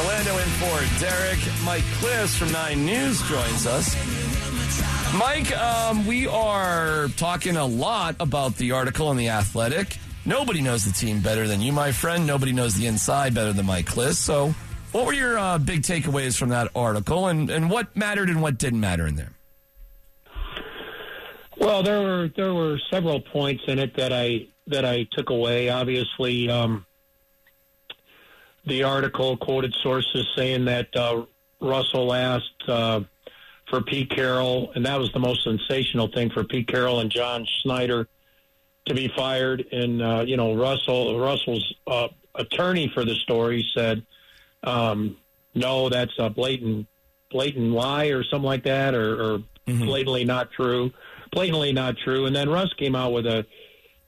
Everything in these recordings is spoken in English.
Orlando in for Derek. Mike Klis from 9 News joins us. Mike, um, we are talking a lot about the article in The Athletic. Nobody knows the team better than you, my friend. Nobody knows the inside better than Mike Klis. So, what were your uh, big takeaways from that article, and, and what mattered and what didn't matter in there? Well, there were there were several points in it that I that I took away. Obviously, um, the article quoted sources saying that uh, Russell asked uh, for Pete Carroll, and that was the most sensational thing for Pete Carroll and John Schneider to be fired. And uh, you know, Russell Russell's uh, attorney for the story said, um, "No, that's a blatant blatant lie or something like that, or, or mm-hmm. blatantly not true, blatantly not true." And then Russ came out with a,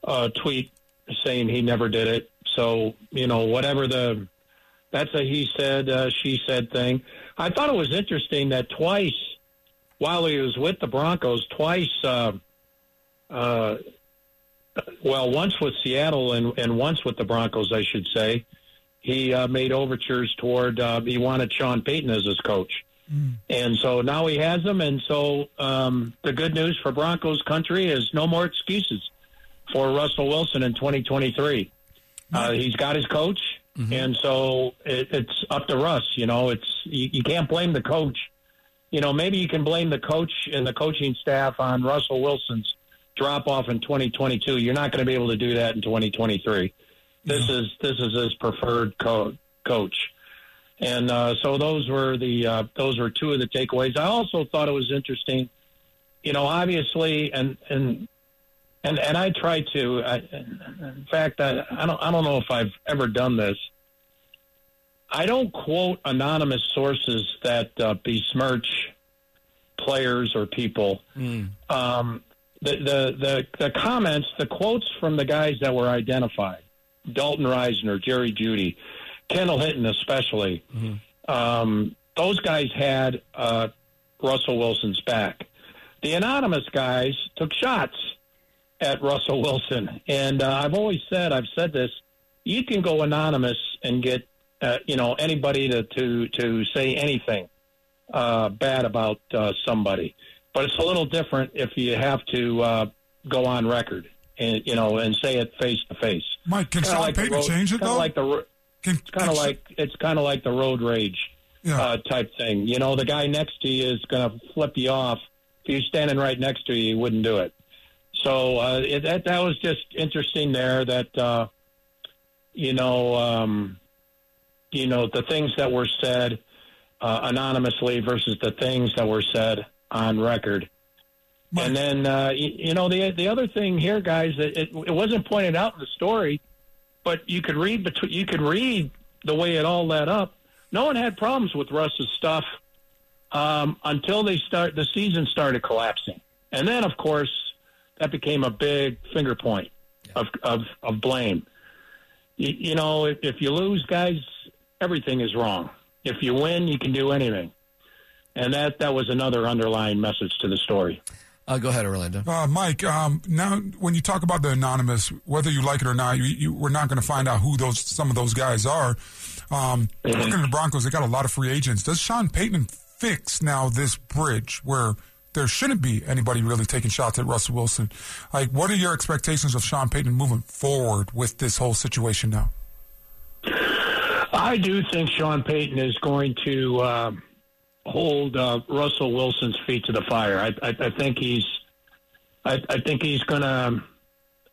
a tweet saying he never did it. So you know, whatever the that's a he said, uh, she said thing. I thought it was interesting that twice, while he was with the Broncos, twice, uh, uh, well, once with Seattle and, and once with the Broncos, I should say, he uh, made overtures toward, uh, he wanted Sean Payton as his coach. Mm. And so now he has them. And so um, the good news for Broncos country is no more excuses for Russell Wilson in 2023. Uh, he's got his coach. Mm-hmm. And so it, it's up to Russ. You know, it's you, you can't blame the coach. You know, maybe you can blame the coach and the coaching staff on Russell Wilson's drop off in 2022. You're not going to be able to do that in 2023. This is this is his preferred co- coach. And uh, so those were the uh, those were two of the takeaways. I also thought it was interesting. You know, obviously, and and and and I try to. I, in fact, I, I don't I don't know if I've ever done this. I don't quote anonymous sources that uh, besmirch players or people. Mm. Um, the, the the the comments, the quotes from the guys that were identified, Dalton Risner, Jerry Jeudy, Kendall Hinton, especially. Mm-hmm. Um, those guys had uh, Russell Wilson's back. The anonymous guys took shots at Russell Wilson. And uh, I've always said, I've said this, you can go anonymous and get, uh, you know, anybody to, to, to say anything uh, bad about uh, somebody. But it's a little different if you have to uh, go on record and, you know, and say it face to face. Mike, can Sean like Payton change it, though? Like the, can, it's kind of like, it's kind of like the road rage yeah. uh, type thing. You know, the guy next to you is going to flip you off. If you're standing right next to you, he wouldn't do it. So uh, it, that that was just interesting there. That uh, you know, um, you know, the things that were said uh, anonymously versus the things that were said on record. And then uh, you, you, know the the other thing here, guys, it, it, it wasn't pointed out in the story, but you could read between you could read the way it all led up. No one had problems with Russ's stuff um, until they start the season started collapsing, and then of course that became a big finger point yeah. of, of, of blame. You, you know, if, if you lose, guys, everything is wrong. If you win, you can do anything. And that, that was another underlying message to the story. Uh, go ahead, Orlando. Uh, Mike, um, now when you talk about the anonymous, whether you like it or not, you, you, we're not going to find out who those some of those guys are. Um, mm-hmm. Looking at the Broncos, they got a lot of free agents. Does Sean Payton fix now this bridge where there shouldn't be anybody really taking shots at Russell Wilson. Like, what are your expectations of Sean Payton moving forward with this whole situation now? I do think Sean Payton is going to uh, hold uh, Russell Wilson's feet to the fire. I, I, I think he's, I, I think he's going to.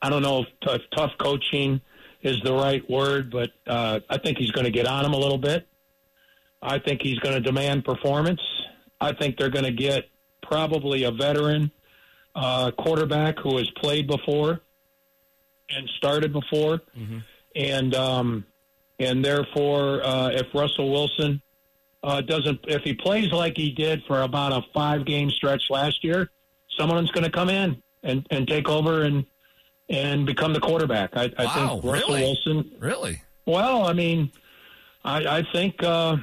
I don't know if t- tough coaching is the right word, but uh, I think he's going to get on him a little bit. I think he's going to demand performance. I think they're going to get probably a veteran uh, quarterback who has played before and started before, mm-hmm. and um, and therefore, uh, if Russell Wilson uh, doesn't, if he plays like he did for about a five game stretch last year, someone's going to come in and, and take over and and become the quarterback. I, I wow, think Russell really? Wilson. Really? Well, I mean, I, I think. Uh,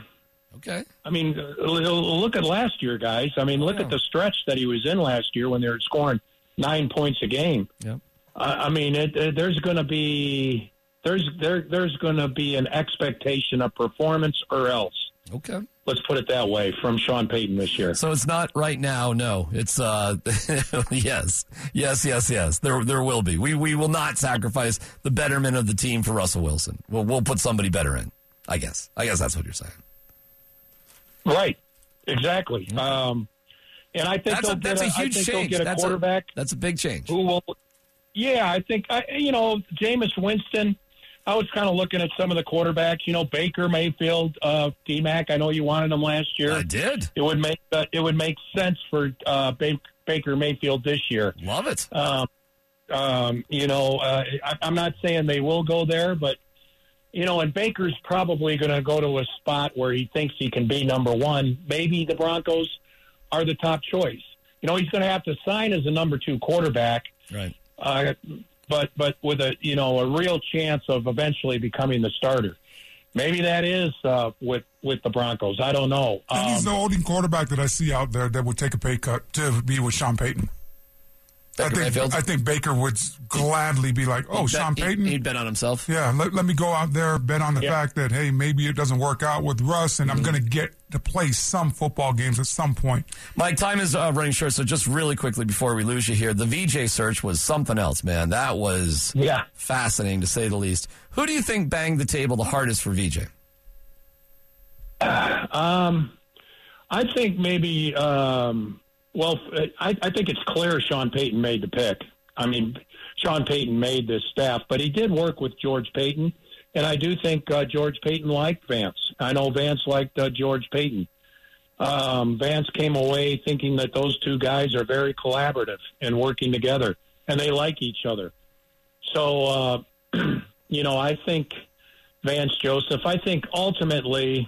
Okay. I mean, look at last year, guys. I mean, look at the stretch that he was in last year when they were scoring nine points a game. Yep. I mean, it, it, there's going to be there's there there's going to be an expectation of performance or else. Okay. Let's put it that way from Sean Payton this year. So it's not right now. No, it's uh, yes, yes, yes, yes. There, there will be. We, we will not sacrifice the betterment of the team for Russell Wilson. We'll, we'll put somebody better in. I guess. I guess that's what you're saying. Right. Exactly. Um, and I think That's a, they'll that's a get I huge think change. get a that's quarterback A, that's a big change. who will. Yeah, I think I, you know Jameis Winston. I was kind of looking at some of the quarterbacks. You know, Baker Mayfield, uh, D Mac. I know you wanted him last year. I did. It would make uh, it would make sense for uh, Baker Mayfield this year. Love it. Um, um, you know, uh, I, I'm not saying they will go there, but you know, and Baker's probably going to go to a spot where he thinks he can be number one. Maybe the Broncos are the top choice. You know, he's going to have to sign as a number two quarterback, Right. uh, but but with a you know a real chance of eventually becoming the starter. Maybe that is uh, with with the Broncos. I don't know. And he's the Um, only quarterback that I see out there that would take a pay cut to be with Sean Payton. I think Mayfield? I think Baker would gladly be like, "Oh, He'd Sean bet- Payton, He'd, he'd bet on himself. yeah, let, let me go out there bet on the Yeah. fact that hey, maybe it doesn't work out with Russ, and I'm going to get to play some football games at some point." Mike, time is uh, running short, so just really quickly before we lose you here, the VJ search was something else, man. That was Yeah. fascinating to say the least. Who do you think banged the table the hardest for VJ? Um, I think maybe. Um, well, I, I think it's clear Sean Payton made the pick. I mean, Sean Payton made this staff, but he did work with George Paton, and I do think uh, George Paton liked Vance. I know Vance liked uh, George Paton. Um, Vance came away thinking that those two guys are very collaborative and working together, and they like each other. So, uh, you know, I think Vance Joseph. I think ultimately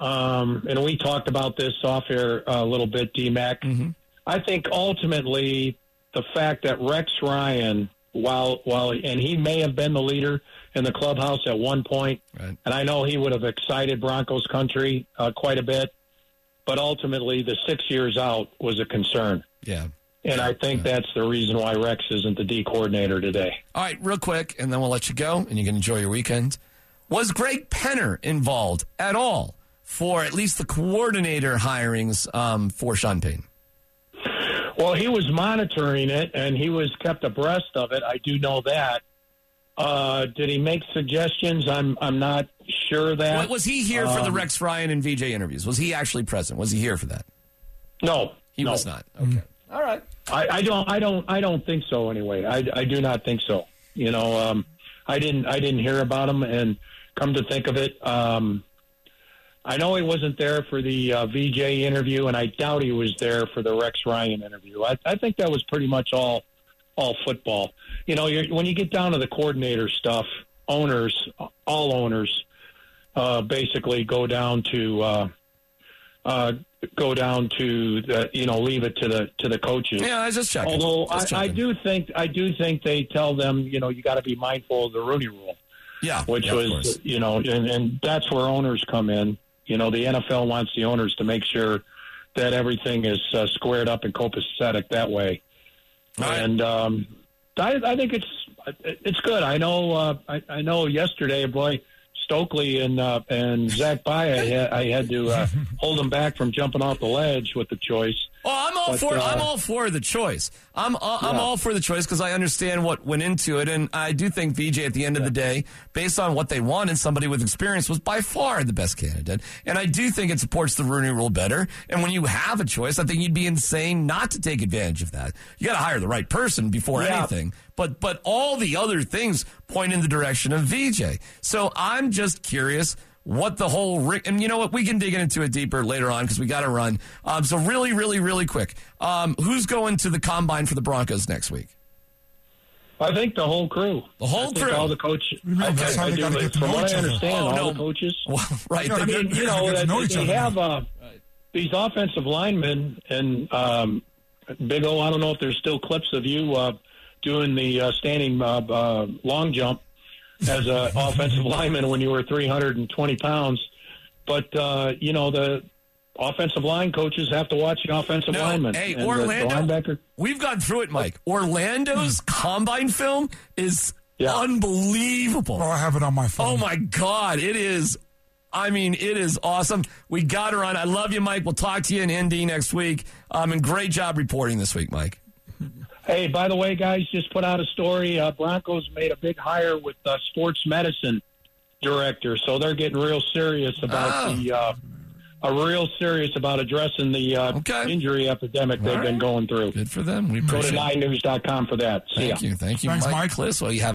um, and we talked about this off air a little bit, DMAC. Mhm. I think ultimately the fact that Rex Ryan, while while and he may have been the leader in the clubhouse at one point, Right. and I know he would have excited Broncos country uh, quite a bit, but ultimately the six years out was a concern, Yeah. and I think that's the reason why Rex isn't the D coordinator today. All right, real quick, and then we'll let you go, and you can enjoy your weekend. Was Greg Penner involved at all for at least the coordinator hirings um, for Sean Payton? Well, he was monitoring it and he was kept abreast of it. I do know that. Uh, did he make suggestions? I'm I'm not sure that. Wa- Was he here for the Um, Rex Ryan and VJ interviews? Was he actually present? Was he here for that? No, He no. was not. Okay. All right. I, I don't. I don't. I don't think so. Anyway, I, I do not think so. You know, um, I didn't. I didn't hear about him, and come to think of it, um, I know he wasn't there for the uh, VJ interview, and I doubt he was there for the Rex Ryan interview. I, I think that was pretty much all all football. You know, you're, when you get down to the coordinator stuff, owners, all owners, uh, basically go down to. Uh, uh, go down to the, you know leave it to the to the coaches. Yeah, I just checking. Although I, Just I checking. do think I do think they tell them you know you got to be mindful of the Rooney Rule, Yeah, which yeah, was you know and, and that's where owners come in. You know the NFL wants the owners to make sure that everything is uh, squared up and copacetic that way. Right. And um, I, I think it's it's good. I know uh, I, I know yesterday, boy. Stokley and uh, and Zach By, I had, I had to uh, hold him back from jumping off the ledge with the choice. I'm all But, for uh, I'm all for the choice. I'm uh, I'm all for the choice because I understand what went into it, and I do think VJ at the end of the day, based on what they wanted, somebody with experience was by far the best candidate, and I do think it supports the Rooney Rule better. And when you have a choice, I think you'd be insane not to take advantage of that. You got to hire the right person before Yeah. anything. But but all the other things point in the direction of VJ. So I'm just curious what the whole ri- and you know what we can dig into it deeper later on because we got to run. Um, so really, really, really quick, um, who's going to the combine for the Broncos next week? I think the whole crew. The whole I think crew? All the coaches. You know, that's how I they gotta get to From know what each I other. understand, Oh, all no. the coaches. Well, right, Yeah, they- I mean, you know, Get to know they, each they other. have uh, these offensive linemen, and um, Big O. I don't know if there's still clips of you uh, doing the uh, standing uh, uh, long jump as an offensive lineman when you were 320 pounds. But uh, you know the offensive line coaches have to watch the offensive No, linemen. hey, and Orlando. the linebacker. We've gone through it, Mike. Orlando's combine film is Yeah. unbelievable. Oh, I have it on my phone. Oh my God, it is I mean, it is awesome. We got her on. I love you, Mike. We'll talk to you in Indy next week. Um, and great job reporting this week, Mike. Hey, by the way, guys, just put out a story. Uh, Broncos made a big hire with uh, sports medicine director, so they're getting real serious about Oh. the. Uh, are real serious about addressing the uh, Okay. injury epidemic they've All been going through. Good for them. We Go to appreciate it. 9news.com for that. See ya. Thank you. Thank you, Thanks, Mike Mike. Klis. Well, you have